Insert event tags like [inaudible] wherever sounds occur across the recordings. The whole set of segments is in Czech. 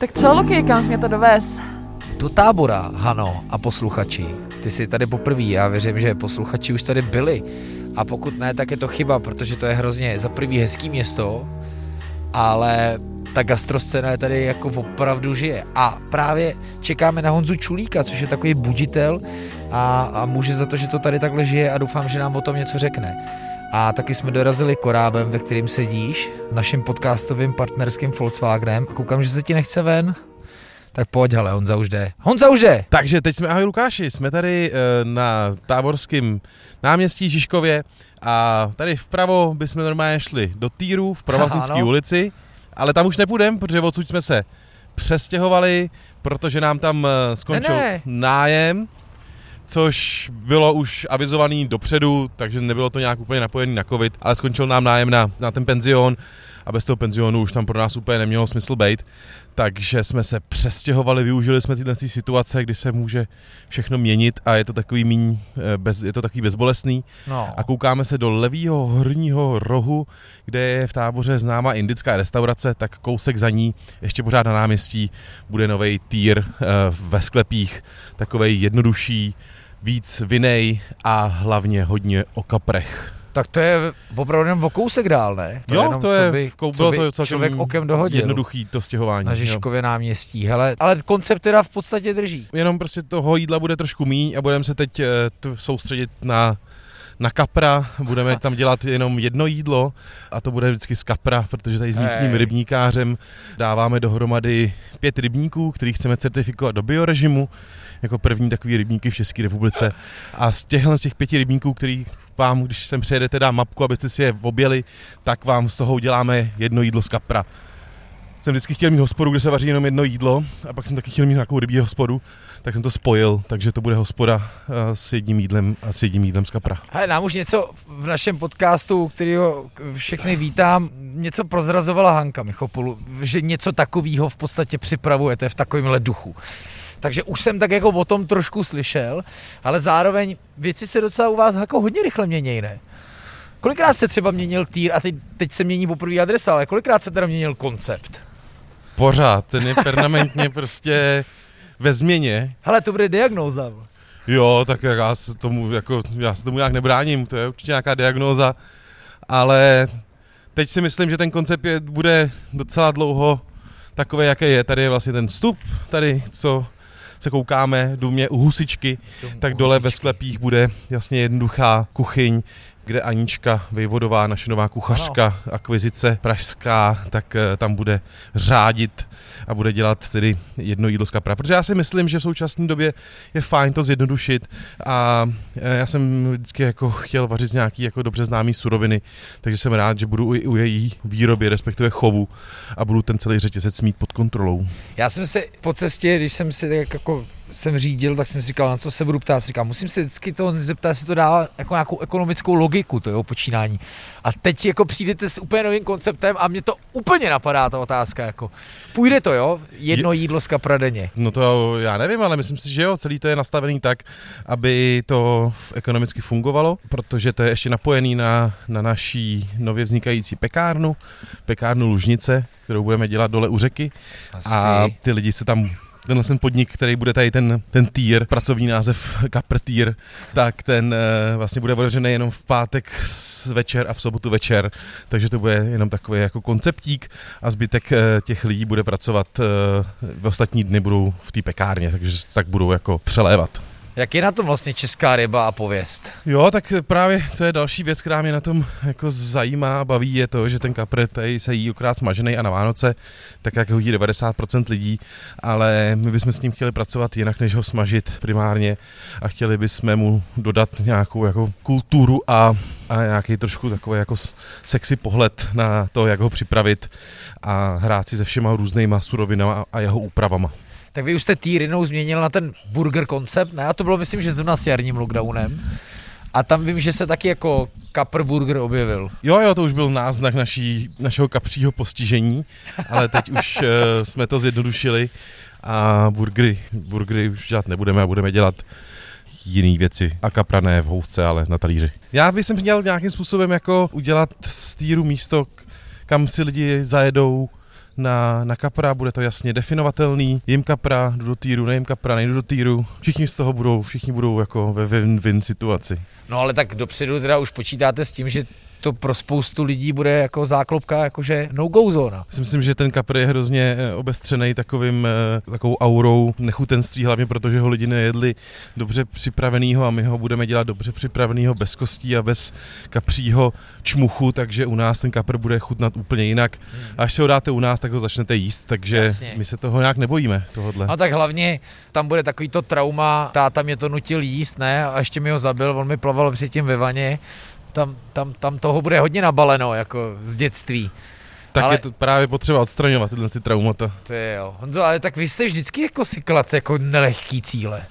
Tak co, Luky, kam jsi mě to dovez? Do tábora, Hano a posluchači. Ty jsi tady poprvé, já věřím, že posluchači už tady byli. A pokud ne, tak je to chyba, protože to je hrozně za prvý hezký město, ale ta gastroscéna je tady jako opravdu žije. A právě čekáme na Honzu Čulíka, což je takový buditel a, a může za to, že to tady takhle žije a doufám, že nám o tom něco řekne. A taky jsme dorazili korábem, ve kterým sedíš, naším podcastovým partnerským Volkswagenem a koukám, že se ti nechce ven. Tak pojď, ale Honza už jde. Honza už jde! Takže teď jsme, ahoj Lukáši, jsme tady e, na táborském náměstí Žižkově a tady vpravo bychom normálně šli do Týru v Provaznické [laughs] ulici, ale tam už nepůjdeme, protože odsud jsme se přestěhovali, protože nám tam e, skončil Ne, ne. nájem, což bylo už avizovaný dopředu, takže nebylo to nějak úplně napojený na covid, ale skončil nám nájem na, na ten penzion a bez toho penzionu už tam pro nás úplně nemělo smysl být. Takže jsme se přestěhovali, využili jsme tyhle ty situace, kdy se může všechno měnit a je to takový míň, eh, bez, je to takový bezbolestný. No. A koukáme se do levého horního rohu, kde je v táboře známá indická restaurace, tak kousek za ní, ještě pořád na náměstí, bude nový týr eh, ve sklepích, takovej jednodušší, víc vinej a hlavně hodně o kaprech. Tak to je opravdu jenom o kousek dál, ne? jo, jenom, to co je, by, kou- co by to člověk okem dohodil jednoduchý to stěhování. na jo. Žižkově náměstí. Hele, ale koncept teda v podstatě drží. Jenom prostě toho jídla bude trošku míň a budeme se teď eh, t- soustředit na na kapra, budeme tam dělat jenom jedno jídlo a to bude vždycky z kapra, protože tady s místním rybníkářem dáváme dohromady pět rybníků, který chceme certifikovat do biorežimu, jako první takový rybníky v České republice. A z těchhle z těch pěti rybníků, který vám, když sem přijedete, dá mapku, abyste si je objeli, tak vám z toho uděláme jedno jídlo z kapra. Jsem vždycky chtěl mít hospodu, kde se vaří jenom jedno jídlo a pak jsem taky chtěl mít nějakou rybí hospodu, tak jsem to spojil, takže to bude hospoda eh, s jedním jídlem a s jedním jídlem z kapra. Hele, nám už něco v našem podcastu, kterýho všechny vítám, něco prozrazovala Hanka Michopolu, že něco takového v podstatě připravujete v takovémhle duchu. Takže už jsem tak jako o tom trošku slyšel, ale zároveň věci se docela u vás jako hodně rychle měnějí, ne? Kolikrát se třeba měnil týr a teď, teď se mění poprvé adresa, ale kolikrát se teda měnil koncept? Pořád, ten je permanentně [laughs] prostě ve změně. Hele, to bude diagnóza. Jo, tak já se tomu, jako, já se tomu nějak nebráním, to je určitě nějaká diagnóza, ale teď si myslím, že ten koncept je, bude docela dlouho takový, jaký je. Tady je vlastně ten vstup, tady, co se koukáme, důmě u husičky, tak dole ve sklepích bude jasně jednoduchá kuchyň, kde Anička Vejvodová, naše nová kuchařka, akvizice pražská, tak eh, tam bude řádit a bude dělat tedy jedno jídlo z kapra. Protože já si myslím, že v současné době je fajn to zjednodušit a eh, já jsem vždycky jako chtěl vařit z nějaký jako dobře známý suroviny, takže jsem rád, že budu i u její výroby, respektive chovu a budu ten celý řetězec mít pod kontrolou. Já jsem se po cestě, když jsem si tak jako jsem řídil, tak jsem si říkal, na co se budu ptát. Říkal, musím se vždycky to zeptat, jestli to dá jako nějakou ekonomickou logiku, to jeho počínání. A teď jako přijdete s úplně novým konceptem a mě to úplně napadá ta otázka. Jako. Půjde to, jo? Jedno jídlo z kapra denně. No to já nevím, ale myslím si, že jo, celý to je nastavený tak, aby to ekonomicky fungovalo, protože to je ještě napojený na, na naší nově vznikající pekárnu, pekárnu Lužnice, kterou budeme dělat dole u řeky a Hezky. ty lidi se tam tenhle ten podnik, který bude tady ten, ten týr, pracovní název Kapr týr, tak ten eh, vlastně bude otevřený jenom v pátek večer a v sobotu večer, takže to bude jenom takový jako konceptík a zbytek eh, těch lidí bude pracovat, eh, v ostatní dny budou v té pekárně, takže tak budou jako přelévat. Jak je na tom vlastně česká ryba a pověst? Jo, tak právě to je další věc, která mě na tom jako zajímá baví, je to, že ten kapr tady se jí okrát smažený a na Vánoce, tak jak ho jí 90% lidí, ale my bychom s ním chtěli pracovat jinak, než ho smažit primárně a chtěli bychom mu dodat nějakou jako kulturu a, a nějaký trošku takový jako sexy pohled na to, jak ho připravit a hrát si se všema různýma surovinama a jeho úpravama. Tak vy už jste týr jednou změnil na ten burger koncept, ne? A to bylo myslím, že zrovna s jarním lockdownem. A tam vím, že se taky jako kapr burger objevil. Jo, jo, to už byl náznak naší, našeho kapřího postižení, ale teď už uh, jsme to zjednodušili a burgery, burgery už dělat nebudeme a budeme dělat jiné věci. A kapra ne v housce, ale na talíři. Já bych měl nějakým způsobem jako udělat z týru místo, kam si lidi zajedou na, na kapra, bude to jasně definovatelný, jim kapra, jdu do týru, nejím kapra, nejdu do týru, všichni z toho budou, všichni budou jako ve win-win situaci. No ale tak dopředu teda už počítáte s tím, že to pro spoustu lidí bude jako záklopka, jakože no-go zóna. Já si myslím, že ten kapr je hrozně eh, obestřený takovým, eh, takovou aurou nechutenství, hlavně protože ho lidi nejedli dobře připravenýho a my ho budeme dělat dobře připravenýho bez kostí a bez kapřího čmuchu, takže u nás ten kapr bude chutnat úplně jinak. A až se ho dáte u nás, tak ho začnete jíst, takže Jasně. my se toho nějak nebojíme, tohodle. A tak hlavně tam bude takový to trauma, táta mě to nutil jíst, ne, a ještě mi ho zabil, on mi plaval předtím ve vaně, tam, tam, tam toho bude hodně nabaleno, jako z dětství. tak ale- je to právě potřeba odstraňovat tyhle ty traumata. To je jo. Honzo, ale tak vy jste vždycky jako si klad jako nelehký cíle.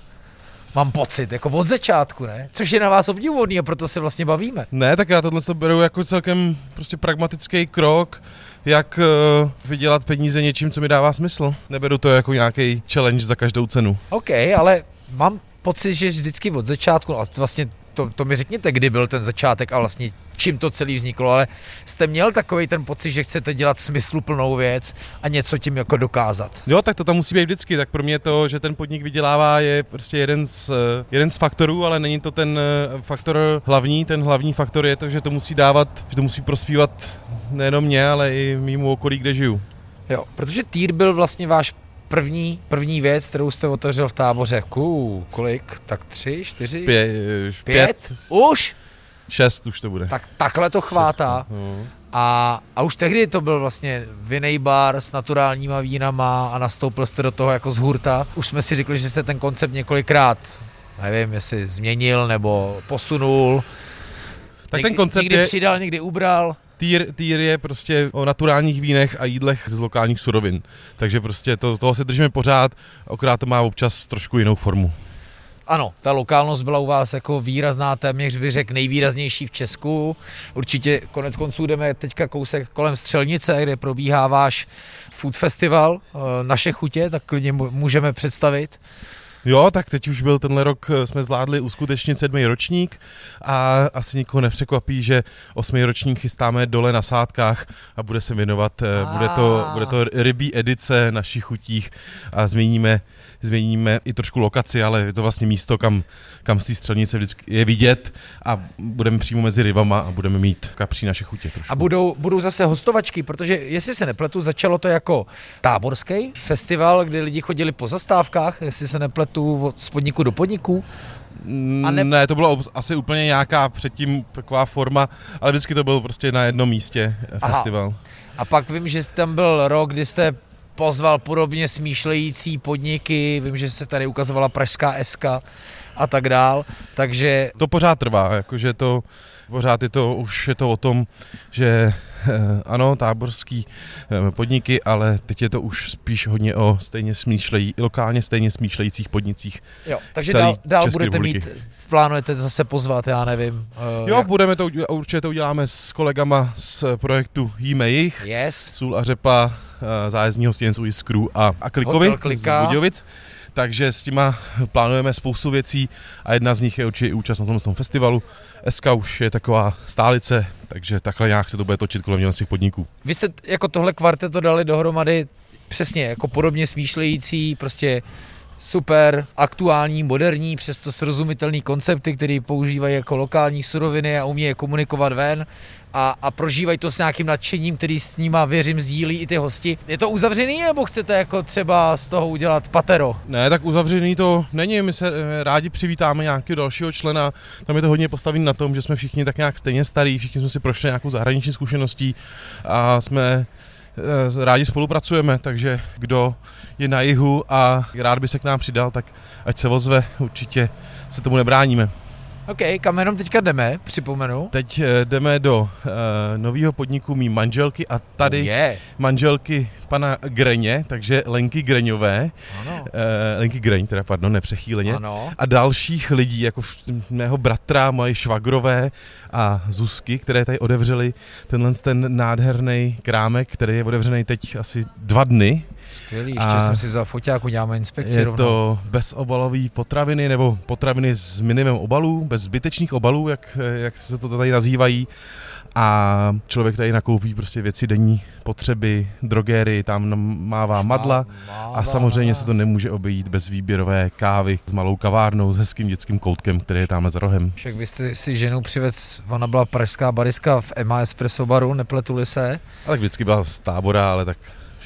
Mám pocit, jako od začátku, ne? Což je na vás obdivuhodný a proto se vlastně bavíme. Ne, tak já tohle to beru jako celkem prostě pragmatický krok, jak uh, vydělat peníze něčím, co mi dává smysl. Neberu to jako nějaký challenge za každou cenu. OK, ale mám pocit, že vždycky od začátku, a vlastně to, to mi řekněte, kdy byl ten začátek a vlastně čím to celý vzniklo, ale jste měl takový ten pocit, že chcete dělat smysluplnou věc a něco tím jako dokázat. Jo, tak to tam musí být vždycky, tak pro mě to, že ten podnik vydělává, je prostě jeden z, eh, jeden z faktorů, ale není to ten eh, faktor hlavní. Ten hlavní faktor je to, že to musí dávat, že to musí prospívat nejenom mě, ale i mýmu okolí, kde žiju. Jo, protože týr byl vlastně váš první, první věc, kterou jste otevřel v táboře. Ků, kolik? Tak tři, čtyři? Pě, eh, Pět? pět, Už? šest už to bude. Tak takhle to chvátá. Šest, no. A, a už tehdy to byl vlastně vinej bar s naturálníma vínama a nastoupil jste do toho jako z hurta. Už jsme si řekli, že se ten koncept několikrát, nevím, jestli změnil nebo posunul. Tak někdy, ten koncept někdy je, přidal, někdy ubral. Týr, týr je prostě o naturálních vínech a jídlech z lokálních surovin. Takže prostě to, toho se držíme pořád, akorát to má občas trošku jinou formu. Ano, ta lokálnost byla u vás jako výrazná, téměř bych řekl nejvýraznější v Česku. Určitě konec konců jdeme teďka kousek kolem Střelnice, kde probíhá váš food festival, eh, naše chutě, tak klidně můžeme představit. Jo, tak teď už byl tenhle rok, eh, jsme zvládli uskutečnit sedmý ročník a asi nikoho nepřekvapí, že osmý ročník chystáme dole na sádkách a bude se věnovat, eh, bude to, bude to rybí edice našich chutích a změníme, změníme i trošku lokaci, ale je to vlastně místo, kam, kam z té střelnice vždycky je vidět a budeme přímo mezi rybama a budeme mít kapří naše chutě trošku. A budou, budou zase hostovačky, protože jestli se nepletu, začalo to jako táborský festival, kde lidi chodili po zastávkách, jestli se nepletu od z podniku do podniku. Mm, A ne- ne... to bylo asi úplně nějaká předtím taková forma, ale vždycky to byl prostě na jednom místě eh, Aha. festival. A pak vím, že tam byl rok, kdy jste pozval podobně smýšlející podniky, vím, že se tady ukazovala Pražská SK a tak dál, takže To pořád trvá, jakože to pořád je to, už je to o tom, že eh, ano, táborský eh, podniky, ale teď je to už spíš hodně o stejně smýšlejí, lokálně stejně smýšlejících podnicích. jo, takže dál, dál České budete republiky. mít, plánujete zase pozvat, já nevím. Uh, Jo, budeme to, určitě to uděláme s kolegama z projektu Jíme jich, Yes, Sůl a řepa, eh, zájezdní hostinec u Jiskru a, a Klikovi z Budějovic. Takže s těma plánujeme spoustu věcí a jedna z nich je určitě i účast na tom, tom festivalu. SK už je taková stálice, takže takhle nějak se to bude točit kolem těch podniků. Vy jste jako tohle kvarteto dali dohromady přesně jako podobně smýšlející, prostě super, aktuální, moderní, přesto srozumitelný koncepty, které používají jako lokální suroviny a umí je komunikovat ven a, a prožívají to s nějakým nadšením, který s nima, věřím, sdílí i ty hosti. Je to uzavřený, nebo chcete jako třeba z toho udělat patero? Ne, tak uzavřený to není, my se eh, rádi přivítáme nějakého dalšího člena, tam je to hodně postavené na tom, že jsme všichni tak nějak stejně starí, všichni jsme si prošli nějakou zahraniční zkušeností a jsme eh, rádi spolupracujeme, takže kdo je na jihu a rád by se k nám přidal, tak ať se ozve, určitě se tomu nebráníme. OK, kam jenom teďka jdeme, připomenu. Teď eh, jdeme do uh, nového podniku mý manželky a tady Je, manželky pana Greně, takže Lenky Greňové, ano, uh, Lenky Greň, teda pardon, nepřechýleně, ano. a dalších lidí, jako mého bratra, moje švagrové a Zuzky, které tady odevřeli tenhle ten nádherný krámek, který je otevřený teď asi dva dny. Skvělý, ještě A jsem si vzal foťák, uděláme inspekci Je rovnou. to bezobalové potraviny nebo potraviny s minimem obalů, bez zbytečných obalů, jak, jak se to tady nazývají. a člověk tady nakoupí prostě věci denní potřeby, drogery, tam mává madla a samozřejmě se to nemůže obejít bez výběrové kávy s malou kavárnou, s hezkým dětským koutkem, který je tam za rohem. Však vy jste si ženu přivez, ona byla pražská bariska v Emma Espresso baru, nepletuli se? A tak vždycky byla z tábora, ale tak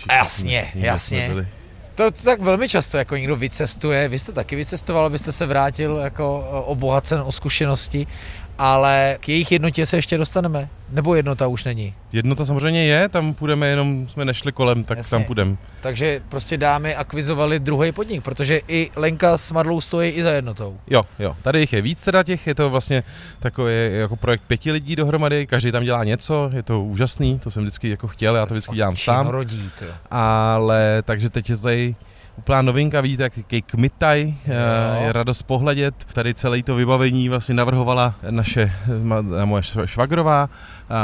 všichni, jasně, jasně. To, to tak velmi často jako někdo vycestuje, vy jste taky vycestoval, abyste se vrátil jako obohacen o zkušenosti ale k jejich jednotě se ještě dostaneme. Nebo jednota už není? Jednota samozřejmě je, tam půjdeme, jenom jsme nešli kolem, tak Jasně. tam půjdeme. Takže prostě dámy akvizovali druhý podnik, protože i Lenka s Marlou stojí i za jednotou. Jo, jo, tady jich je víc teda těch, je to vlastně takový jako projekt pěti lidí dohromady, každý tam dělá něco, je to úžasný, to jsem vždycky jako chtěl, já to vždycky dělám sám. Rodí. Ale takže teď je tady úplná novinka, vidíte, jaký kmitaj, eh, je radost pohledět. Tady celé to vybavení vlastně navrhovala naše, moje švagrová,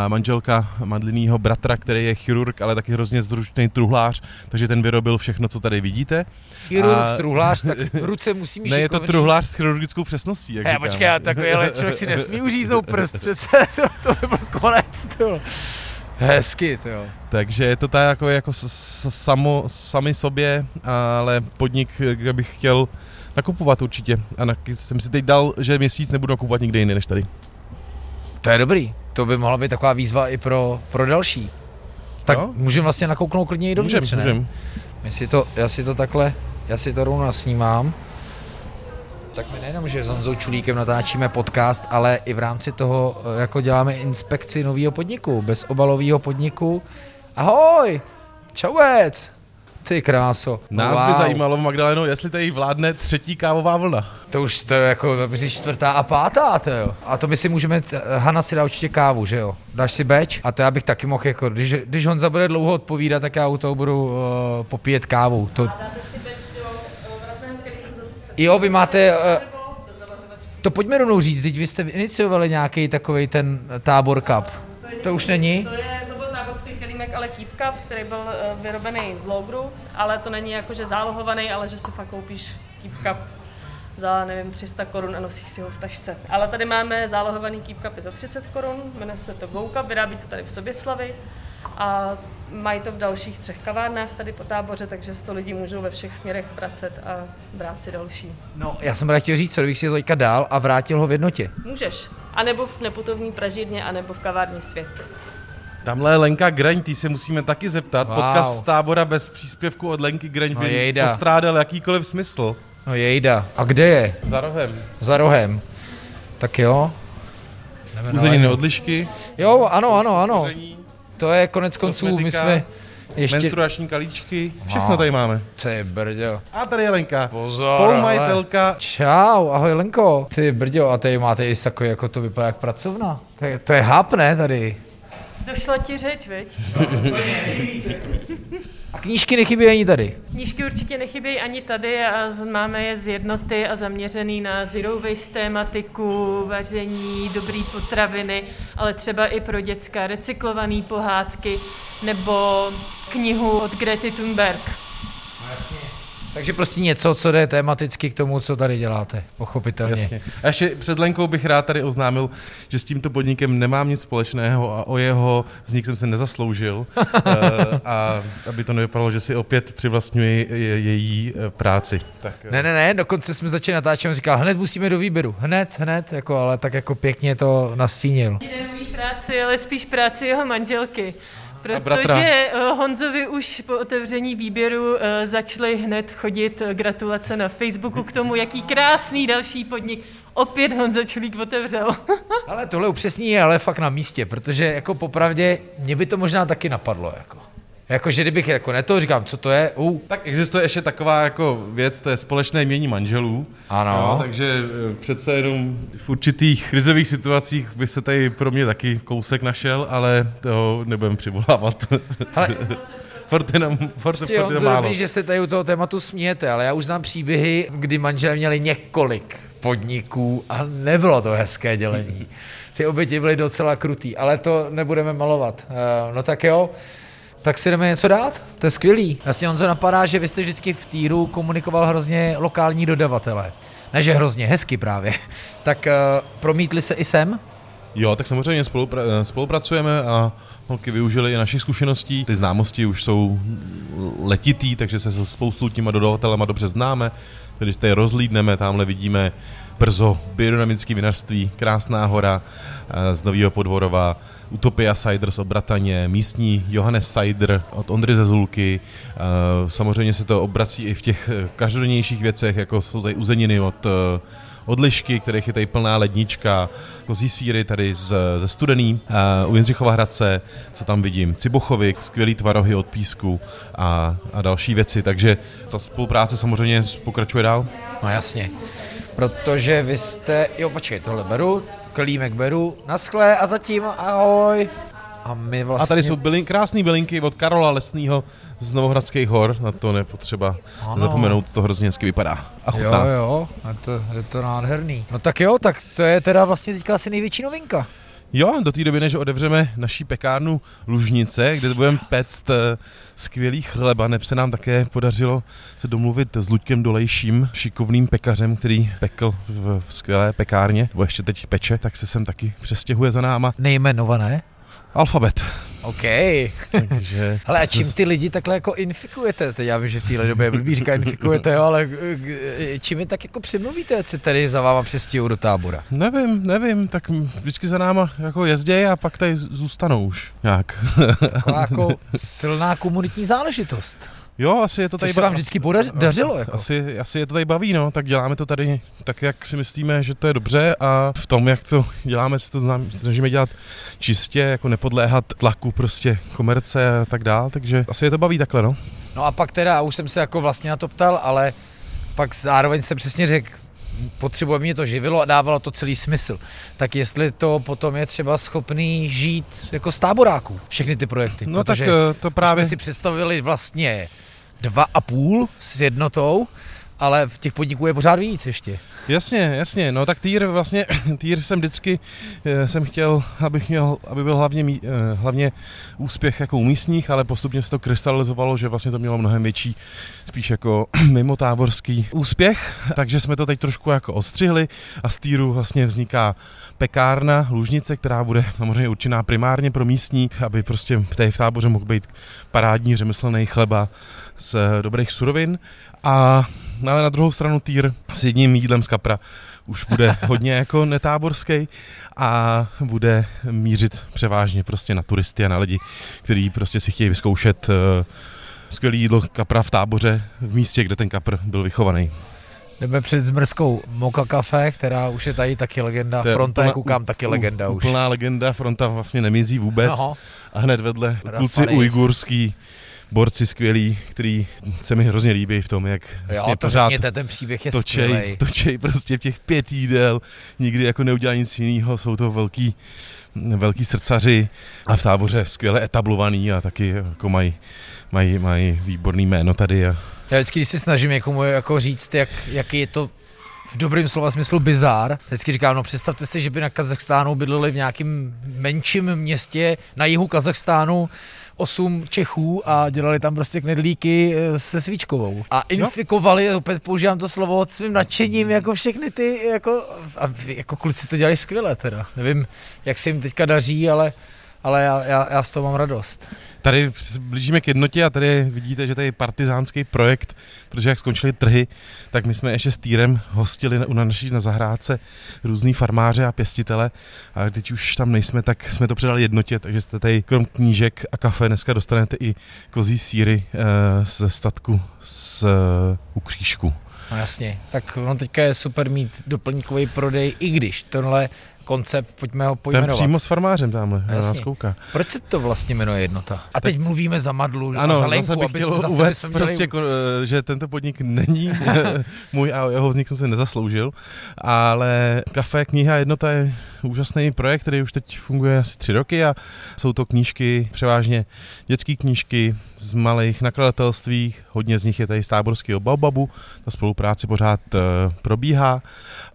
manželka Madlinýho bratra, který je chirurg, ale taky hrozně zručný truhlář, takže ten vyrobil všechno, co tady vidíte. Chirurg, a... truhlář, tak [laughs] ruce musí mít Ne, je to truhlář s chirurgickou přesností, jak Já, počkej, takový, ale člověk si nesmí uříznout prst, přece [laughs] to, to by byl konec. To. Hezky, to jo. Takže je to tak jako, jako samo, sami sobě, ale podnik, kde bych chtěl nakupovat určitě. A na, jsem si teď dal, že měsíc nebudu nakupovat nikde jiný než tady. To je dobrý. To by mohla být taková výzva i pro, pro další. Tak no? můžeme vlastně nakouknout klidně i dovnitř, můžem, můžem. My si to, já si to takhle, já si to rovnou nasnímám tak my nejenom, že s Honzou Čulíkem natáčíme podcast, ale i v rámci toho eh, jako děláme inspekci nového podniku, bezobalového podniku. Ahoj, čauec, ty kráso. Nás wow. by zajímalo, Magdaleno, jestli tady vládne třetí kávová vlna. To už to je jako říct čtvrtá a pátá, to jo. A to my si můžeme, Hanna si dá určitě kávu, že jo. Dáš si beč a to já bych taky mohl, jako, když, když Honza bude dlouho odpovídat, tak já u toho budu uh, popíjet kávu. To... si beč Jo, vy máte... Uh, to pojďme rovnou říct, teď vy jste iniciovali nějaký takový ten tábor cup. To, to už není? To, je, ale Keep Cup, který byl uh, vyrobený z logru, ale to není jakože zálohovaný, ale že si fakt koupíš Keep Cup za, nevím, 300 korun a nosíš si ho v tašce. Ale tady máme zálohovaný Keep Cupy za 30 korun, jmenuje se to Go Cup, vyrábí to tady v Soběslavi a mají to v dalších třech kavárnách tady po táboře, takže to lidi můžou ve všech směrech vracet a brát si další. No, já jsem rád chtěl říct, co bych si to teďka dál a vrátil ho v jednotě. Můžeš. A nebo v neputovní pražírně, anebo v kavárně Svět. Tamhle Lenka Graň, ty se musíme taky zeptat. Wow. Podcast z tábora bez příspěvku od Lenky Graň no, by postrádal jakýkoliv smysl. No jejda. A kde je? Za rohem. Za rohem. Tak jo. Uzeniny odlišky. Jo, ano, ano, ano. Uzení. To je konec konců, my jsme ještě... Menstruační kalíčky, všechno tady máme. Ty brďo. A tady je Lenka, Pozor, spolumajitelka. Čau, ahoj Lenko. Ty brďo, a tady máte i takový, jako to vypadá jak pracovna. To je, to je hap, ne, tady? Došla ti řeč, viď? A knížky nechybí ani tady? Knížky určitě nechybí ani tady a máme je z jednoty a zaměřený na zero waste tématiku, vaření, dobrý potraviny, ale třeba i pro dětská recyklované pohádky nebo knihu od Grety Thunberg. No jasně. Takže prostě něco, co jde tematicky k tomu, co tady děláte, pochopitelně. Jasně. A ještě před Lenkou bych rád tady oznámil, že s tímto podnikem nemám nic společného a o jeho vznik jsem se nezasloužil. [laughs] Eh, a aby to nevypadalo, že si opět přivlastňuji její eh, práci. Tak, eh. ne, ne, ne, dokonce jsme začali natáčet, on říkal, hned musíme do výběru, hned, hned, jako, ale tak jako pěkně to nastínil. Ne práci, ale spíš práci jeho manželky. Protože eh, Honzovi už po otevření výběru eh, začaly hned chodit eh, gratulace na Facebooku k tomu, jaký krásný další podnik opět Honza Čulík otevřel. [laughs] ale tohle upřesní je ale fakt na místě, protože jako popravdě mě by to možná taky napadlo. Jako. Jako, že kdybych jako neto, říkám, co to je? Uh. Tak existuje ještě taková jako věc, to je společné mění manželů. Ano. No, takže eh, přece jenom v určitých krizových situacích by se tady pro mě taky kousek našel, ale to nebudem přivolávat. Ale... Fort jenom, fort, fort jenom málo. Dobrý, že se tady u toho tématu smějete, ale já už znám příběhy, kdy manželé měli několik podniků a nebylo to hezké dělení. Ty oběti byly docela krutý, ale to nebudeme malovat. Uh, no tak jo, tak si jdeme něco dát? To je skvělý. Vlastně on se napadá, že vy jste vždycky v týru komunikoval hrozně lokální dodavatele. Ne, že hrozně, hezky právě. [laughs] tak uh, promítli se i sem? Jo, tak samozřejmě spolupra- eh, spolupracujeme a holky využili i našich zkušeností. Ty známosti už jsou letitý, takže se spoustu těma dodavatelema dobře známe. Když se je rozlídneme, tamhle vidíme brzo biodynamické vinařství, Krásná hora z Nového Podvorova, Utopia Cider z Obrataně, místní Johannes Cider od Ondry ze Zulky. Eh, samozřejmě se to obrací i v těch eh, každodennějších věcech, jako jsou tady uzeniny od odlišky, kterých je tady plná lednička, kozí síry tady z, ze Studený, uh, u Jindřichova Hradce, co tam vidím, Cibuchovi, skvělý tvarohy od písku a, a další věci, takže ta spolupráce samozřejmě pokračuje dál. No jasně, protože vy jste, jo počkej, tohle beru, klímek beru, naschle a zatím ahoj. A my vlastně... A tady jsou bylin, krásné bylinky od Karola Lesního z Novohradských hor, na to nepotřeba ano. zapomenout, to hrozně hezky vypadá. A chutná. Jo, jo, je to, je to nádherný. No tak jo, tak to je teda vlastně teďka asi největší novinka. Jo, do té doby, než otevřeme naší pekárnu Lužnice, kde budeme péct eh, skvělý chleba, neb se nám také podařilo se domluvit s Luďkem Dolejším, šikovným pekařem, který pekl v skvělé pekárně, nebo ještě teď peče, tak se sem taky přestěhuje za náma. Nejmenované? Alfabet. OK. Takže... [laughs] Hele, a čím ty lidi takhle jako infikujete? Teď já vím, že v téhle době je blbý říká infikujete, jo, ale eh, čím je tak jako přemluvíte, ať se tady za váma přestěhují do tábora? Nevím, nevím, tak vždycky za náma jako jezdí a pak tady zůstanou už nějak. Taková jako [laughs] silná komunitní záležitost. Jo, asi je to tady... Což se vám vždycky podař, dařilo. Asi, jako. asi, asi je to tady baví, no, tak děláme to tady tak, jak si myslíme, že to je dobře a v tom, jak to děláme, si to snažíme dělat čistě, jako nepodléhat tlaku prostě komerce a tak dál, takže asi je to baví takhle, no. No a pak teda, už jsem se jako vlastně na to ptal, ale pak zároveň jsem přesně řekl, potřebuje mě to živilo a dávalo to celý smysl. Tak jestli to potom je třeba schopný žít jako z táboráků, všechny ty projekty. No tak eh, to právě... jsme si představili vlastně dva a půl s jednotou, ale v těch podniků je pořád víc ještě. Jasně, jasně, no tak týr vlastně, [clears throat] týr jsem vždycky, eh, jsem chtěl, abych měl, aby byl hlavně, eh, hlavně úspěch jako u místních, ale postupně se to krystalizovalo, že vlastně to mělo mnohem větší, spíš jako [clears throat] mimo táborský úspěch, takže jsme to teď trošku jako ostřihli a z týru vlastně vzniká pekárna, Lužnice, která bude samozřejmě určená primárně pro místní, aby prostě tady v táboře mohl být parádní řemeslný chleba z dobrých surovin. A No, ale na druhou stranu týr s jedním jídlem z kapra už bude [laughs] hodně jako netáborský a bude mířit převážně prostě na turisty a na lidi, kteří prostě si chtějí vyzkoušet uh, skvělý jídlo kapra v táboře v místě, kde ten kapr byl vychovaný. Jdeme před Zmrzkou Moka Cafe, která už je tady taky legenda. Fronta, jak koukám, taky legenda už. Úplná legenda, Fronta vlastně nemizí vůbec. Aha. A hned vedle kluci ujgurský borci skvělí, který se mi hrozně líbí v tom, jak jo, vlastně to pořád řekněte, ten příběh je točej, skvělej. točej prostě v těch pět jídel, nikdy jako neudělá nic jiného, jsou to velký, velký srdcaři a v táboře skvěle etablovaný a taky jako mají mají, mají výborný jméno tady. A... Já vždycky, když se snažím někomu jako říct, jak, jaký je to v dobrém slova smyslu bizár. Vždycky říkám, no představte si, že by na Kazachstánu bydleli v nějakém menším městě na jihu Kazachstánu osm Čechů a dělali tam prostě knedlíky eh, se svíčkovou. A infikovali, no. opět používám to slovo svým nadšením, jako všechny ty, jako, a jako kluci to dělají skvěle teda. Nevím, jak se jim teďka daří, ale ale já, já, já z toho mám radost. Tady blížíme k jednotě a tady vidíte, že tady je partizánský projekt, protože jak skončily trhy, tak my jsme ještě s týrem hostili u naší na zahrádce různý farmáře a pěstitele a teď už tam nejsme, tak jsme to předali jednotě, takže jste tady krom knížek a kafe dneska dostanete i kozí síry e, ze statku z e, ukřížku. No jasně, tak no teďka je super mít doplňkový prodej, i když tohle koncept, pojďme ho pojmenovat. Ten přímo s farmářem tamhle, na nás kouká. Proč se to vlastně jmenuje jednota? A teď tak, mluvíme za Madlu ano, a za Lenku, zase bych aby chtěl zase uvést prostě, měli... Eh, že tento podnik není [laughs] můj a jeho vznik jsem se nezasloužil, ale kafe, kniha, jednota je úžasný projekt, který už teď funguje asi tři roky a jsou to knížky, převážně dětské knížky z malých nakladatelství, hodně z nich je tady z táborského Baobabu, ta spolupráce pořád uh, probíhá,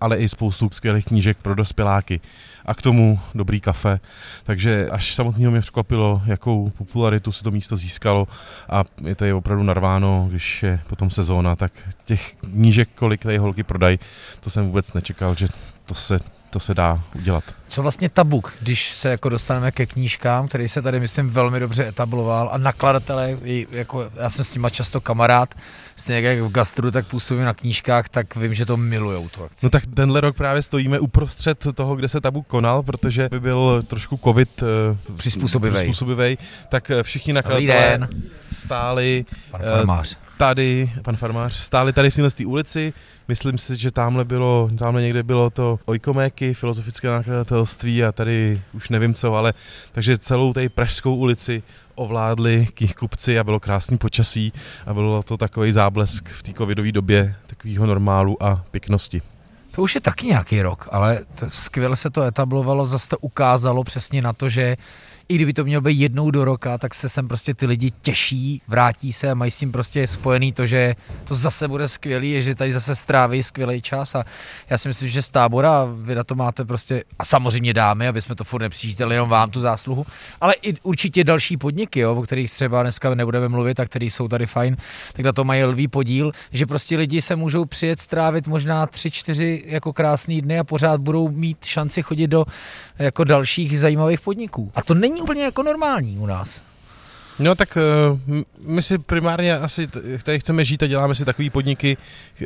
ale i spoustu skvělých knížek pro dospěláky a k tomu dobrý kafe. Takže až samotného mě překvapilo, jakou popularitu se to místo získalo a je to je opravdu narváno, když je potom sezóna, tak těch knížek, kolik tady holky prodají, to jsem vůbec nečekal, že to se, to se dá udělat. Co vlastně tabuk, když se jako dostaneme ke knížkám, který se tady, myslím, velmi dobře etabloval a nakladatelé, jako já jsem s nima často kamarád, stejně jak v gastru, tak působím na knížkách, tak vím, že to milujou tu akci. No tak tenhle rok právě stojíme uprostřed toho, kde se tabuk konal, protože by byl trošku covid uh, přizpůsobivý. přizpůsobivý, tak eh, všichni nakladatelé stáli Pan farmář. Tady, pan farmář, stáli tady v téhle ulici, myslím si, že tamhle bylo, tamhle někde bylo to Ojkoméky, filozofické nakladatelství a tady už nevím co, ale takže celou tady Pražskou ulici ovládli knihkupci a bylo krásný počasí a bylo to takový záblesk v té covidové době takového normálu a pěknosti. To už je taky nějaký rok, ale skvěle se to etablovalo, zase to ukázalo přesně na to, že i kdyby to mělo být jednou do roka, tak se sem prostě ty lidi těší, vrátí se a mají s tím prostě spojený to, že to zase bude skvělý, že tady zase stráví skvělý čas a já si myslím, že z tábora vy na to máte prostě, a samozřejmě dámy, aby jsme to furt nepřičítali jenom vám tu zásluhu, ale i určitě další podniky, jo, o kterých třeba dneska nebudeme mluvit a který jsou tady fajn, tak na to mají lvý podíl, že prostě lidi se můžou přijet strávit možná tři, čtyři jako krásný dny a pořád budou mít šanci chodit do jako dalších zajímavých podniků. A to není úplně jako normální u nás. No tak uh, my si primárně asi tady chceme žít a děláme si takové podniky,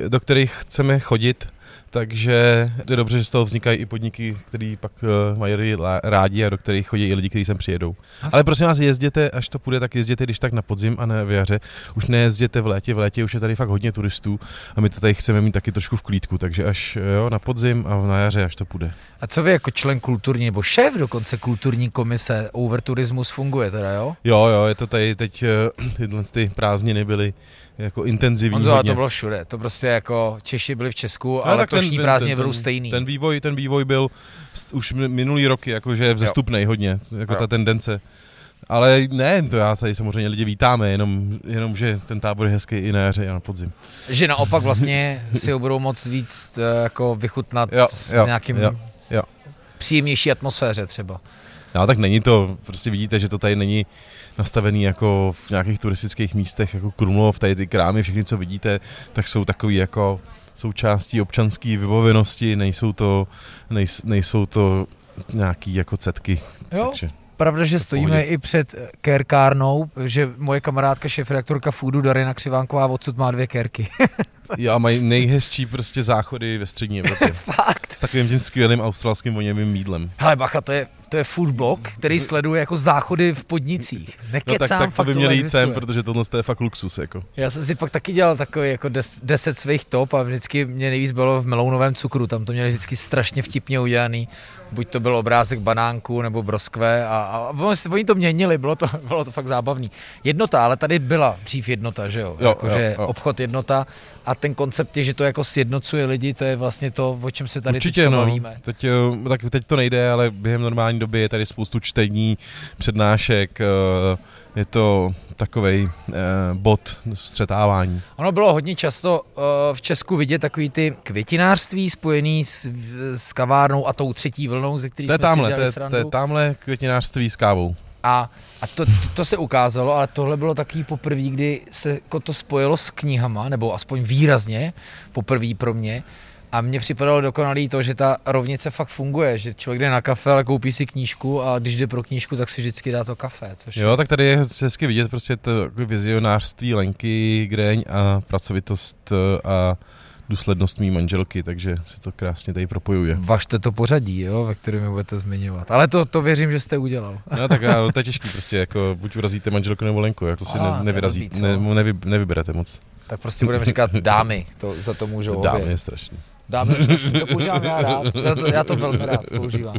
do kterých chceme chodit takže je dobře, že z toho vznikají i podniky, které pak uh, mají rádi a do kterých chodí i lidi, kteří sem přijedou. Asi. Ale prosím vás, jezděte, až to půjde, tak jezděte když tak na podzim a ne v jaře. Už nejezděte v létě, v létě už je tady fakt hodně turistů a my to tady chceme mít taky trošku v klídku, takže až jo, na podzim a na jaře, až to půjde. A co vy jako člen kulturní nebo šéf dokonce kulturní komise Overturismus funguje teda, jo? Jo, jo, je to tady teď, eh, [clears throat] tyhle ty prázdniny byly jako intenzivní. Honzo, hodně. to bylo všude. To prostě jako Češi byli v Česku, no, ale letošní prázdně budou stejný. Ten vývoj, ten vývoj byl už minulý roky, jakože vzestupný hodně, jako jo. ta tendence. Ale ne, to já tady samozřejmě lidi vítáme, jenom, jenom že ten tábor je hezký i na jaře a na podzim. Že naopak vlastně [laughs] si ho budou moc víc eh, jako vychutnat jo, s jo, nějakým jo, jo. příjemnější atmosféře třeba. No tak není to, prostě vidíte, že to tady není nastavený jako v nějakých turistických místech, jako Krumlov, tady ty krámy, všechny, co vidíte, tak jsou takový jako součástí občanské vybavenosti, nejsou to, nejs, nejsou to nějaký jako cetky. Jo. Takže pravda, že stojíme i před kérkárnou, že moje kamarádka, šéf-redaktorka Foodu Darina Křivánková odsud má dvě kérky. [laughs] jo, mají nejhezčí prostě záchody ve střední Evropě. [laughs] Fakt. S takovým tím skvělým australským voněvým mídlem. Hele, bacha, to je to je food blog, který sleduje jako záchody v podnicích. Nekecám, no tak, tak to by měli jít sem, protože tohle je fakt luxus. Jako. Já jsem si pak taky dělal takový jako des, deset svých top a vždycky mě nejvíc bylo v melounovém cukru, tam to měli vždycky strašně vtipně udělaný. Buď to byl obrázek banánku nebo broskve a, a oni to měnili, bylo to, [laughs] bylo to fakt zábavný. Jednota, ale tady byla dřív jednota, že jo? jo, jako, jo, že jo. obchod jednota a ten koncept je, že to jako sjednocuje lidi, to je vlastně to, o čem se tady Určitě, no. bavíme. Teď, eh, tak teď to nejde, ale během normální doby je tady spoustu čtení, přednášek, eh, je to takový eh, bod střetávání. Ono bylo hodně často v Česku vidět takový ty květinářství spojený s, s kavárnou a tou třetí vlnou, ze který to jsme tamhle, si dělali to je, to je tamhle květinářství s kávou. A, a to, to, to se ukázalo, ale tohle bylo takový poprvé, kdy se to spojilo s knihama, nebo aspoň výrazně poprvé pro mě. A mně připadalo dokonalý to, že ta rovnice fakt funguje, že člověk jde na kafe, ale koupí si knížku a když jde pro knížku, tak si vždycky dá to kafe. Což jo, tak tady je hezky vidět prostě to vizionářství Lenky, Greň a pracovitost a důslednost mý manželky, takže se to krásně tady propojuje. Vašte to pořadí, jo, ve kterém mi budete zmiňovat. Ale to, to věřím, že jste udělal. No tak já, to je těžký prostě, jako buď urazíte manželku nebo Lenku, jak to si A, ne, nevyrazí, ne, nevy, nevyberete moc. Tak prostě budeme říkat dámy, to, za to můžou Dámy obě. je strašný. Dáme, to používám já rád, já to, já to velmi rád používám.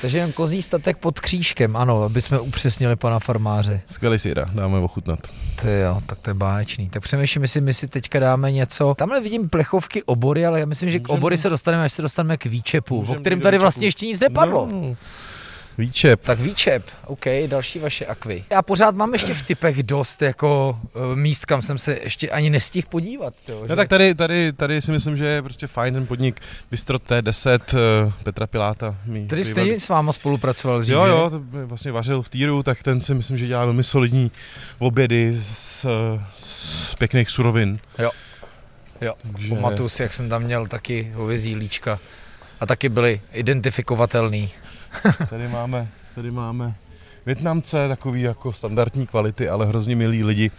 Takže jen kozí statek pod křížkem, ano, aby jsme upřesnili pana farmáře. Skvělý síra, dáme ochutnat. To jo, tak to je báječný. Tak přemýšlím, jestli my si teďka dáme něco. Tamhle vidím plechovky obory, ale já myslím, že k obory se dostaneme, až se dostaneme k výčepu, o kterém tady vlastně ještě nic nepadlo. No. Výčep. Tak výčep, OK, další vaše akvy. Já pořád mám ještě v typech dost jako uh, míst, kam jsem se ještě ani nestihl podívat. Jo, no tak tady, tady, tady si myslím, že je prostě fajn ten podnik Bistro T10 uh, eh, Petra Piláta. Tady jste s váma spolupracoval dřív, Jo, jo, to vlastně vařil v týru, tak ten si myslím, že dělá velmi solidní obědy z, z pěkných surovin. Jo. Jo, Takže... pamatuju si, jak jsem tam měl taky hovězí líčka a taky byli identifikovatelný. Tady máme, tady máme Větnamce, takový jako standardní kvality, ale hrozně milí lidi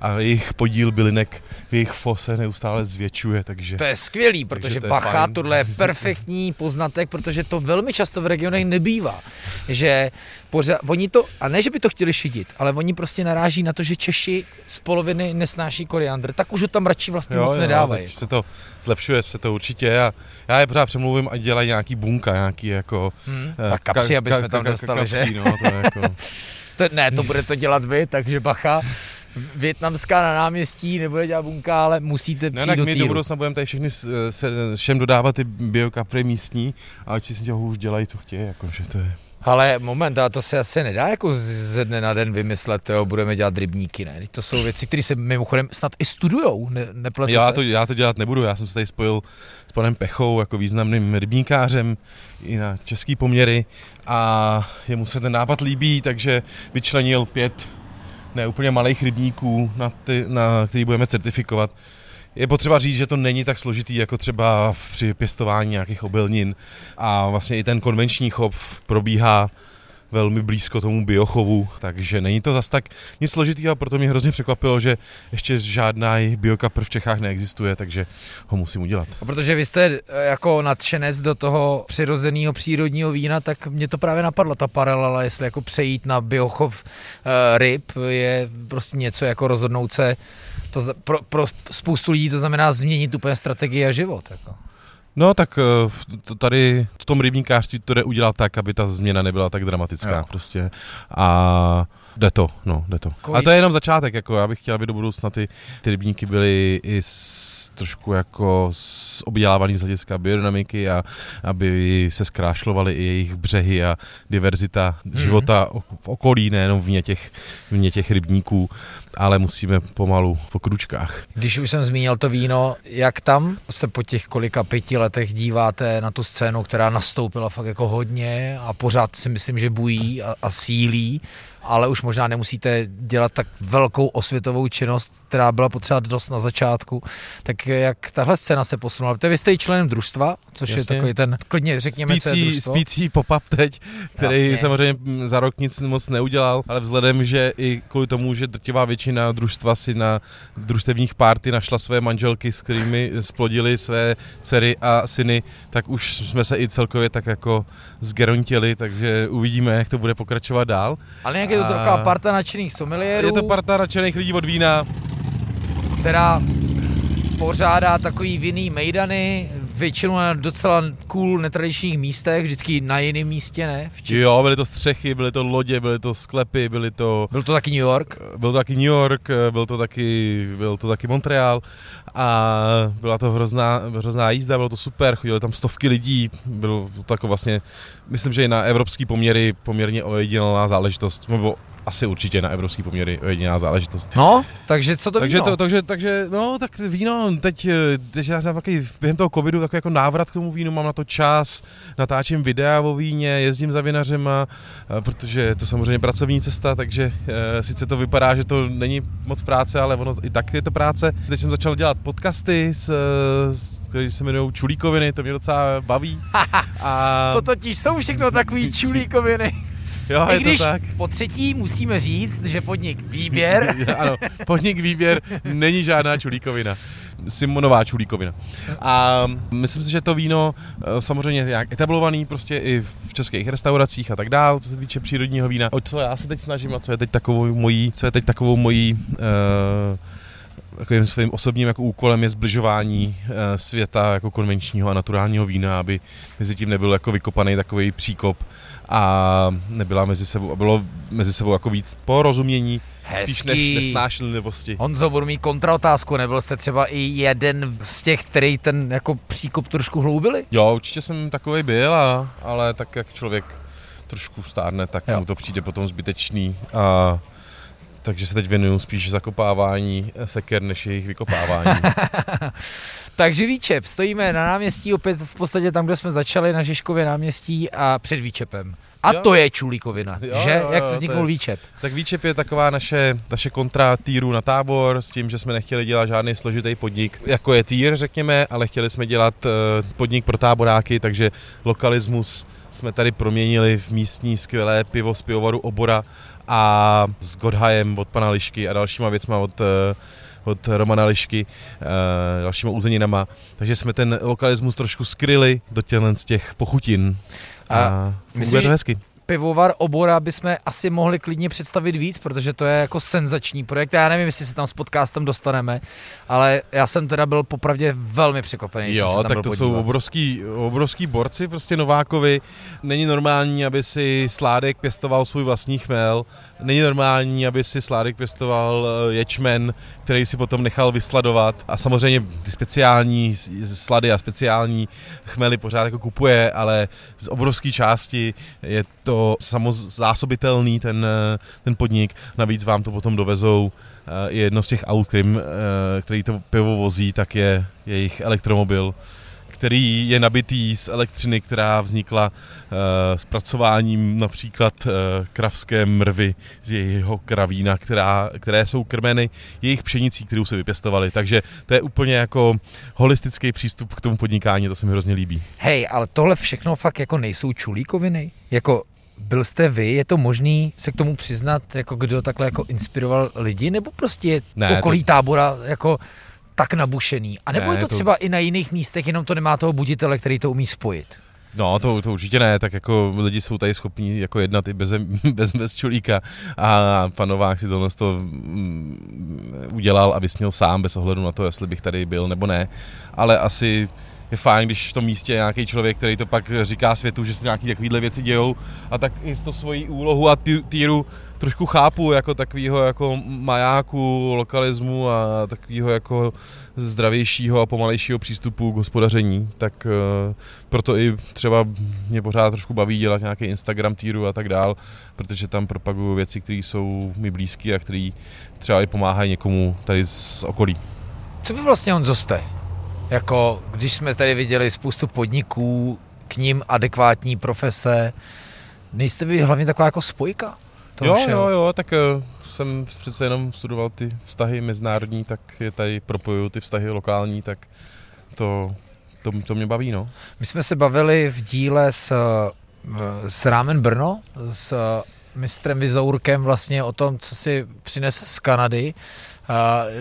a jejich podíl bylinek v jejich fose neustále zvětšuje, takže... To je skvělý, protože to je bacha, fajn. tohle je perfektní poznatek, protože to velmi často v regionech nebývá, že pořád, oni to, a ne, že by to chtěli šidit, ale oni prostě naráží na to, že Češi z poloviny nesnáší koriandr, tak už ho tam radši vlastně moc nedávají. teď se to zlepšuje se to určitě a já je pořád přemluvím, ať dělají nějaký bunka, nějaký jako... Hmm. eh, A kapsy, ka- aby jsme tam dostali, kapsí, že? No, to je jako... [laughs] To, ne, to bude to dělat vy, takže bacha. Větnamská na náměstí nebude dělat bunka, ale musíte Ne, přijít tak do my do týru. budoucna budeme tady všechny s- se, všem dodávat ty biokapry místní a ať si s těho už dělají, co chtějí, jakože to je... Ale moment, a to se asi nedá jako z- ze dne na den vymyslet, jo, budeme dělat rybníky, ne? To jsou věci, které se mimochodem snad i studujou, ne, nepletu Já se. to, já to dělat nebudu, já jsem se tady spojil s panem Pechou jako významným rybníkářem i na český poměry a jemu se ten nápad líbí, takže vyčlenil pět ne úplně malých rybníků, na, ty, na který budeme certifikovat. Je potřeba říct, že to není tak složitý jako třeba při pěstování nějakých obilnin a vlastně i ten konvenční chov probíhá velmi blízko tomu biochovu, takže není to zas tak nic složitého a proto mě hrozně překvapilo, že ještě žádná biokapr v Čechách neexistuje, takže ho musím udělat. A protože vy jste eh, jako nadšenec do toho přirozeného přírodního vína, tak mě to právě napadlo, ta paralela, jestli jako přejít na biochov e, ryb je prostě něco jako rozhodnout se, to pro, pro spoustu lidí to znamená změnit úplně strategii a život. Jako. No tak eh, tady v tom rybníkářství to jde udělat tak, aby ta změna nebyla tak dramatická Jo. prostě a jde to, no, jde to. A to je jenom začátek, jako já bych chtěl, aby do budoucna ty, ty rybníky byly i s, trošku jako s obdělávaný z hlediska biodynamiky a aby se zkrášlovaly i jejich břehy a diverzita Mhm. života v okolí, nejenom vně těch, vně těch rybníků, ale musíme pomalu po kručkách. Když už jsem zmínil to víno, jak tam se po těch kolika pěti letech díváte na tu scénu, která nastoupila fakt jako hodně a pořád si myslím, že bují a, a sílí, ale už možná nemusíte dělat tak velkou osvětovou činnost, která byla potřeba dost na začátku. Tak jak tahle scéna se posunula? Protože vy jste i členem družstva, což je Jasně. takový ten, klidně řekněme, co je spící, družstvo. spící pop-up teď, který Jasně. Samozřejmě za rok nic moc neudělal, ale vzhledem, že i kvůli tomu, že drtivá většina družstva si na družstevních párty našla své manželky, s kterými splodili své dcery a syny, tak už jsme se i celkově tak jako zgerontili, takže uvidíme, jak to bude pokračovat dál. Ale je to taková parta nadšených someliérů. Je to parta nadšených lidí od vína, která pořádá takový vinný mejdany, většinou na docela cool netradičních místech, vždycky na jiném místě, ne? V Či- jo, byly to střechy, byly to lodě, byly to sklepy, byly to Byl to taky New York. Byl to taky New York, byl to taky, byl to taky Montreal a byla to hrozná, hrozná jízda, bylo to super, chodili tam stovky lidí, bylo to jako vlastně, myslím, že i na evropský poměry poměrně ojedinělá záležitost, nebo asi určitě na evropský poměry ojedinělá záležitost. No, takže co to takže, víno? to, takže, takže, no, tak víno, teď, eh, teď já jsem takový, během toho covidu takový jako návrat k tomu vínu, mám na to čas, natáčím videa o víně, jezdím za vinařema, eh, protože je to samozřejmě pracovní cesta, takže eh, sice to vypadá, že to není moc práce, ale ono i tak je to práce. Teď jsem začal dělat podcasty, s, s, které se jmenují Čulíkoviny, to mě docela baví. [laughs] A, To totiž jsou všechno takový [laughs] čulíkoviny. Jo, I je když to tak. po třetí musíme říct, že podnik Výběr [laughs] ano, podnik výběr není žádná čulíkovina. Simonová čulíkovina. A myslím si, že to víno eh, samozřejmě nějak etablovaný prostě i v českých restauracích a tak dál, co se týče přírodního vína. O co já se teď snažím a co je teď takovou mojí, co je teď takovou mojí uh, takovým svým osobním jako úkolem je zbližování eh, světa jako konvenčního a naturálního vína, aby mezi tím nebyl jako vykopaný takový příkop a nebyla mezi sebou, a bylo mezi sebou jako víc porozumění, spíš než Hezký. nesnášenlivosti. Honzo, budu mít kontraotázku, nebyl jste třeba i jeden z těch, který ten jako příkop trošku hloubili? Jo, určitě jsem takový byl, a, ale tak jak člověk trošku stárne, tak jo. mu to přijde potom zbytečný a takže se teď věnuju spíš zakopávání seker než jejich vykopávání. [laughs] Takže výčep, stojíme na náměstí, opět v podstatě tam, kde jsme začali, na Žižkově náměstí a před výčepem. A Jo. to je čulíkovina, Jo, že? jo, Jak se je- vzniknul výčep? Tak výčep je taková naše, naše kontra týru na tábor s tím, že jsme nechtěli dělat žádný složitý podnik, jako je týr, řekněme, ale chtěli jsme dělat eh, podnik pro táboráky, takže lokalismus jsme tady proměnili v místní skvělé pivo z pivovaru Obora a s Godhajem od pana Lišky a dalšíma věcma od eh, od Romana Lišky, eh, dalšíma uzeninama. Takže jsme ten lokalismus trošku skryli do tělen z těch pochutin. A, A funguje to hezky. Pivovar Obora bychom asi mohli klidně představit víc, protože to je jako senzační projekt. Já nevím, jestli se tam s podcastem dostaneme, ale já jsem teda byl popravdě velmi překvapený. když jsem se Jo, tam tak to jsou podívat. obrovský, obrovský borci prostě Novákovi. Není normální, aby si Sládek pěstoval svůj vlastní chmel. Není normální, aby si Sládek pěstoval eh, ječmen, který si potom nechal vysladovat. A samozřejmě ty speciální slady a speciální chmely pořád jako kupuje, ale z obrovské části je to samozásobitelný ten, eh, ten podnik. Navíc vám to potom dovezou eh, je jedno z těch aut, kterým, který to pivo vozí, tak je jejich elektromobil, který je nabitý z elektřiny, která vznikla eh, zpracováním například eh, kravské mrvy z jejího kravína, která, které jsou krmeny jejich pšenicí, kterou se vypěstovali. Takže to je úplně jako holistický přístup k tomu podnikání, to se mi hrozně líbí. Hej, ale tohle všechno fakt jako nejsou čulíkoviny? Jako byl jste vy, je to možný se k tomu přiznat, jako kdo takhle jako inspiroval lidi, nebo prostě je Ne, okolí to- tábora jako tak nabušený? A nebo Ne, je to to- třeba i na jiných místech, jenom to nemá toho buditele, který to umí spojit? No, to, to určitě ne, tak jako lidi jsou tady schopní jako jednat i bez, [laughs] bez, bez čulíka a pan Novák si tohle to mm, udělal a vysnil sám bez ohledu na to, jestli bych tady byl nebo ne, ale asi je fajn, když v tom místě je nějaký člověk, který to pak říká světu, že se nějaké takovéhle věci dějou a tak i to svoji úlohu a týru trošku chápu jako takového jako majáku, lokalismu a takového jako zdravějšího a pomalejšího přístupu k hospodaření, tak uh, proto i třeba mě pořád trošku baví dělat nějaký Instagram týru a tak dál, protože tam propaguju věci, které jsou mi blízké a které třeba i pomáhají někomu tady z okolí. Co vy vlastně on jste? Jako, když jsme tady viděli spoustu podniků, k ním adekvátní profese, nejste vy hlavně taková jako spojka? jo, všeho? jo, jo, tak uh, jsem přece jenom studoval ty vztahy mezinárodní, tak je tady propojuju ty vztahy lokální, tak to, to, to mě baví, no. My jsme se bavili v díle s, s Rámen Brno, s mistrem Vizourkem vlastně o tom, co si přines z Kanady.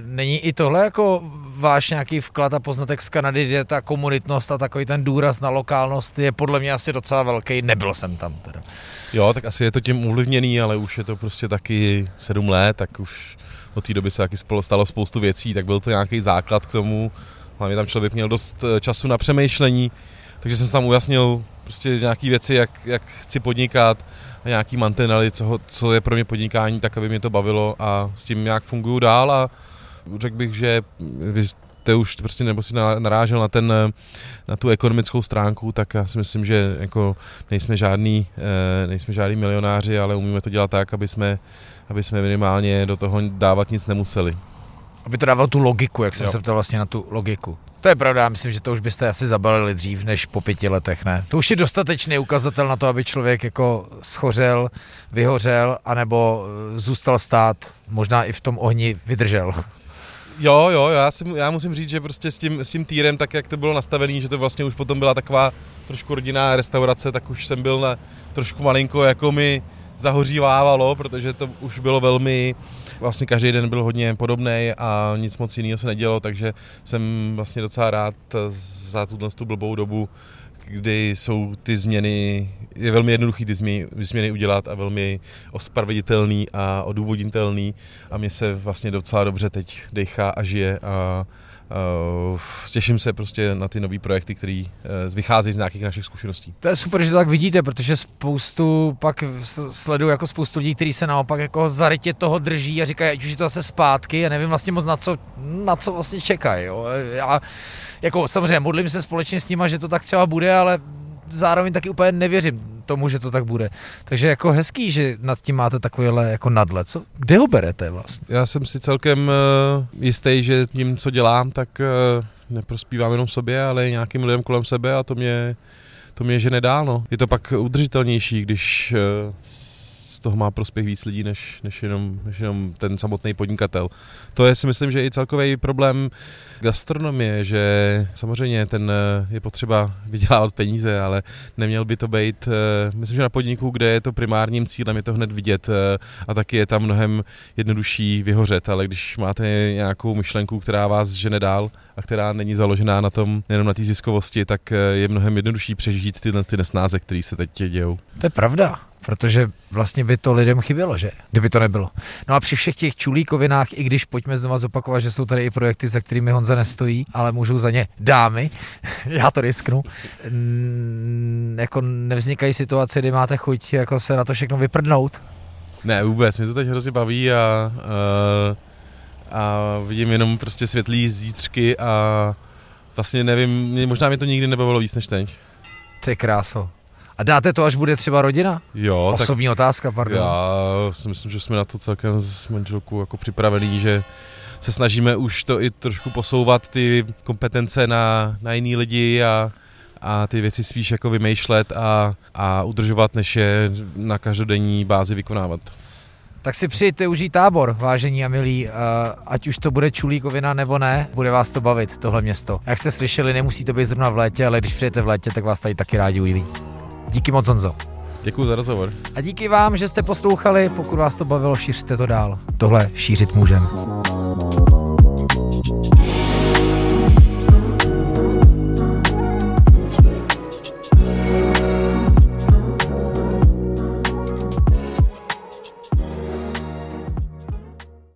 Není i tohle jako váš nějaký vklad a poznatek z Kanady, kde ta komunitnost a takový ten důraz na lokálnost je podle mě asi docela velký. Nebyl jsem tam teda. Jo, tak asi je to tím ovlivněný, ale už je to prostě taky sedm let, tak už od té doby se taky stalo spoustu věcí, tak byl to nějaký základ k tomu. Hlavně tam člověk měl dost eh, času na přemýšlení, takže jsem tam ujasnil prostě nějaké věci, jak, jak chci podnikat nějaký mantinely, co, co je pro mě podnikání, tak aby mě to bavilo a s tím nějak funguju dál a řekl bych, že vy jste už prostě nebo si na- narážel na ten, na tu ekonomickou stránku, tak já si myslím, že jako nejsme žádný, eh, nejsme žádný milionáři, ale umíme to dělat tak, aby jsme, aby jsme minimálně do toho dávat nic nemuseli. Aby to dával tu logiku, jak jsem Jo. se ptal vlastně na tu logiku. To je pravda, myslím, že to už byste asi zabalili dřív než po pěti letech, ne? To už je dostatečný ukazatel na to, aby člověk jako schořel, vyhořel, anebo eh, zůstal stát, možná i v tom ohni vydržel. Jo, jo, já, si, já musím říct, že prostě s tím, s tím týrem, tak jak to bylo nastavené, že to vlastně už potom byla taková trošku rodinná restaurace, tak už jsem byl na trošku malinko, jako mi zahořívávalo, protože to už bylo velmi, vlastně každý den byl hodně podobný a nic moc jiného se nedělo, takže jsem vlastně docela rád za tuhle tu blbou dobu, kdy jsou ty změny, je velmi jednoduchý ty změny, změny udělat a velmi ospravedlitelný a odůvodnitelný a mě se vlastně docela dobře teď dechá a žije a těším se prostě na ty nové projekty, které uh, vycházejí z nějakých našich zkušeností. To je super, že to tak vidíte, protože spoustu pak sleduju jako spoustu lidí, kteří se naopak jako zarytě toho drží a říkají, ať už je to zase zpátky a nevím vlastně moc na co, na co vlastně čekají. Jo. Já jako samozřejmě modlím se společně s nima, že to tak třeba bude, ale zároveň taky úplně nevěřím tomu, že to tak bude. Takže jako hezký, že nad tím máte takovýhle jako nadlet. Co, kde ho berete vlastně? Já jsem si celkem uh, jistý, že tím, co dělám, tak uh, neprospívám jenom sobě, ale nějakým lidem kolem sebe a to mě, to mě žene dál. No. Je to pak udržitelnější, když uh, toho má prospěch víc lidí, než, než, jenom, než jenom ten samotný podnikatel. To je si myslím, že i celkový problém gastronomie, že samozřejmě ten eh, je potřeba [laughs] vydělávat peníze, ale neměl by to být, eh, myslím, že na podniku, kde je to primárním cílem, je to hned vidět eh, a taky je tam mnohem jednodušší vyhořet, ale když máte nějakou myšlenku, která vás žene dál a která není založená na tom, jenom na té ziskovosti, tak je mnohem jednodušší přežít tyhle ty nesnáze, které se teď dějou. To je pravda protože vlastně by to lidem chybělo, že? Kdyby to nebylo. No a při všech těch čulíkovinách, i když pojďme znova zopakovat, že jsou tady i projekty, za kterými Honza nestojí, ale můžou za ně dámy, [laughs] já to risknu, N- jako nevznikají situace, kdy máte chuť jako se na to všechno vyprdnout? Ne, vůbec, mě to teď hrozně baví a, a, a vidím jenom prostě světlý zítřky a vlastně nevím, možná mě to nikdy nebavilo víc než teď. Ty kráso. A dáte to, až bude třeba rodina? Jo. Osobní tak otázka, pardon. Já si myslím, že jsme na to celkem s manželkou jako připravení, že se snažíme už to i trošku posouvat ty kompetence na, na jiný lidi a, a ty věci spíš jako vymýšlet a, a udržovat, než je na každodenní bázi vykonávat. Tak si přijďte užít tábor, vážení a milí, ať už to bude Čulíkovina nebo ne, bude vás to bavit, tohle město. Jak jste slyšeli, nemusí to být zrovna v létě, ale když přijete v létě, tak vás tady taky rádi uvidí. Díky moc, Honzo. Děkuji za rozhovor. A díky vám, že jste poslouchali. Pokud vás to bavilo, šířte to dál. Tohle šířit můžeme.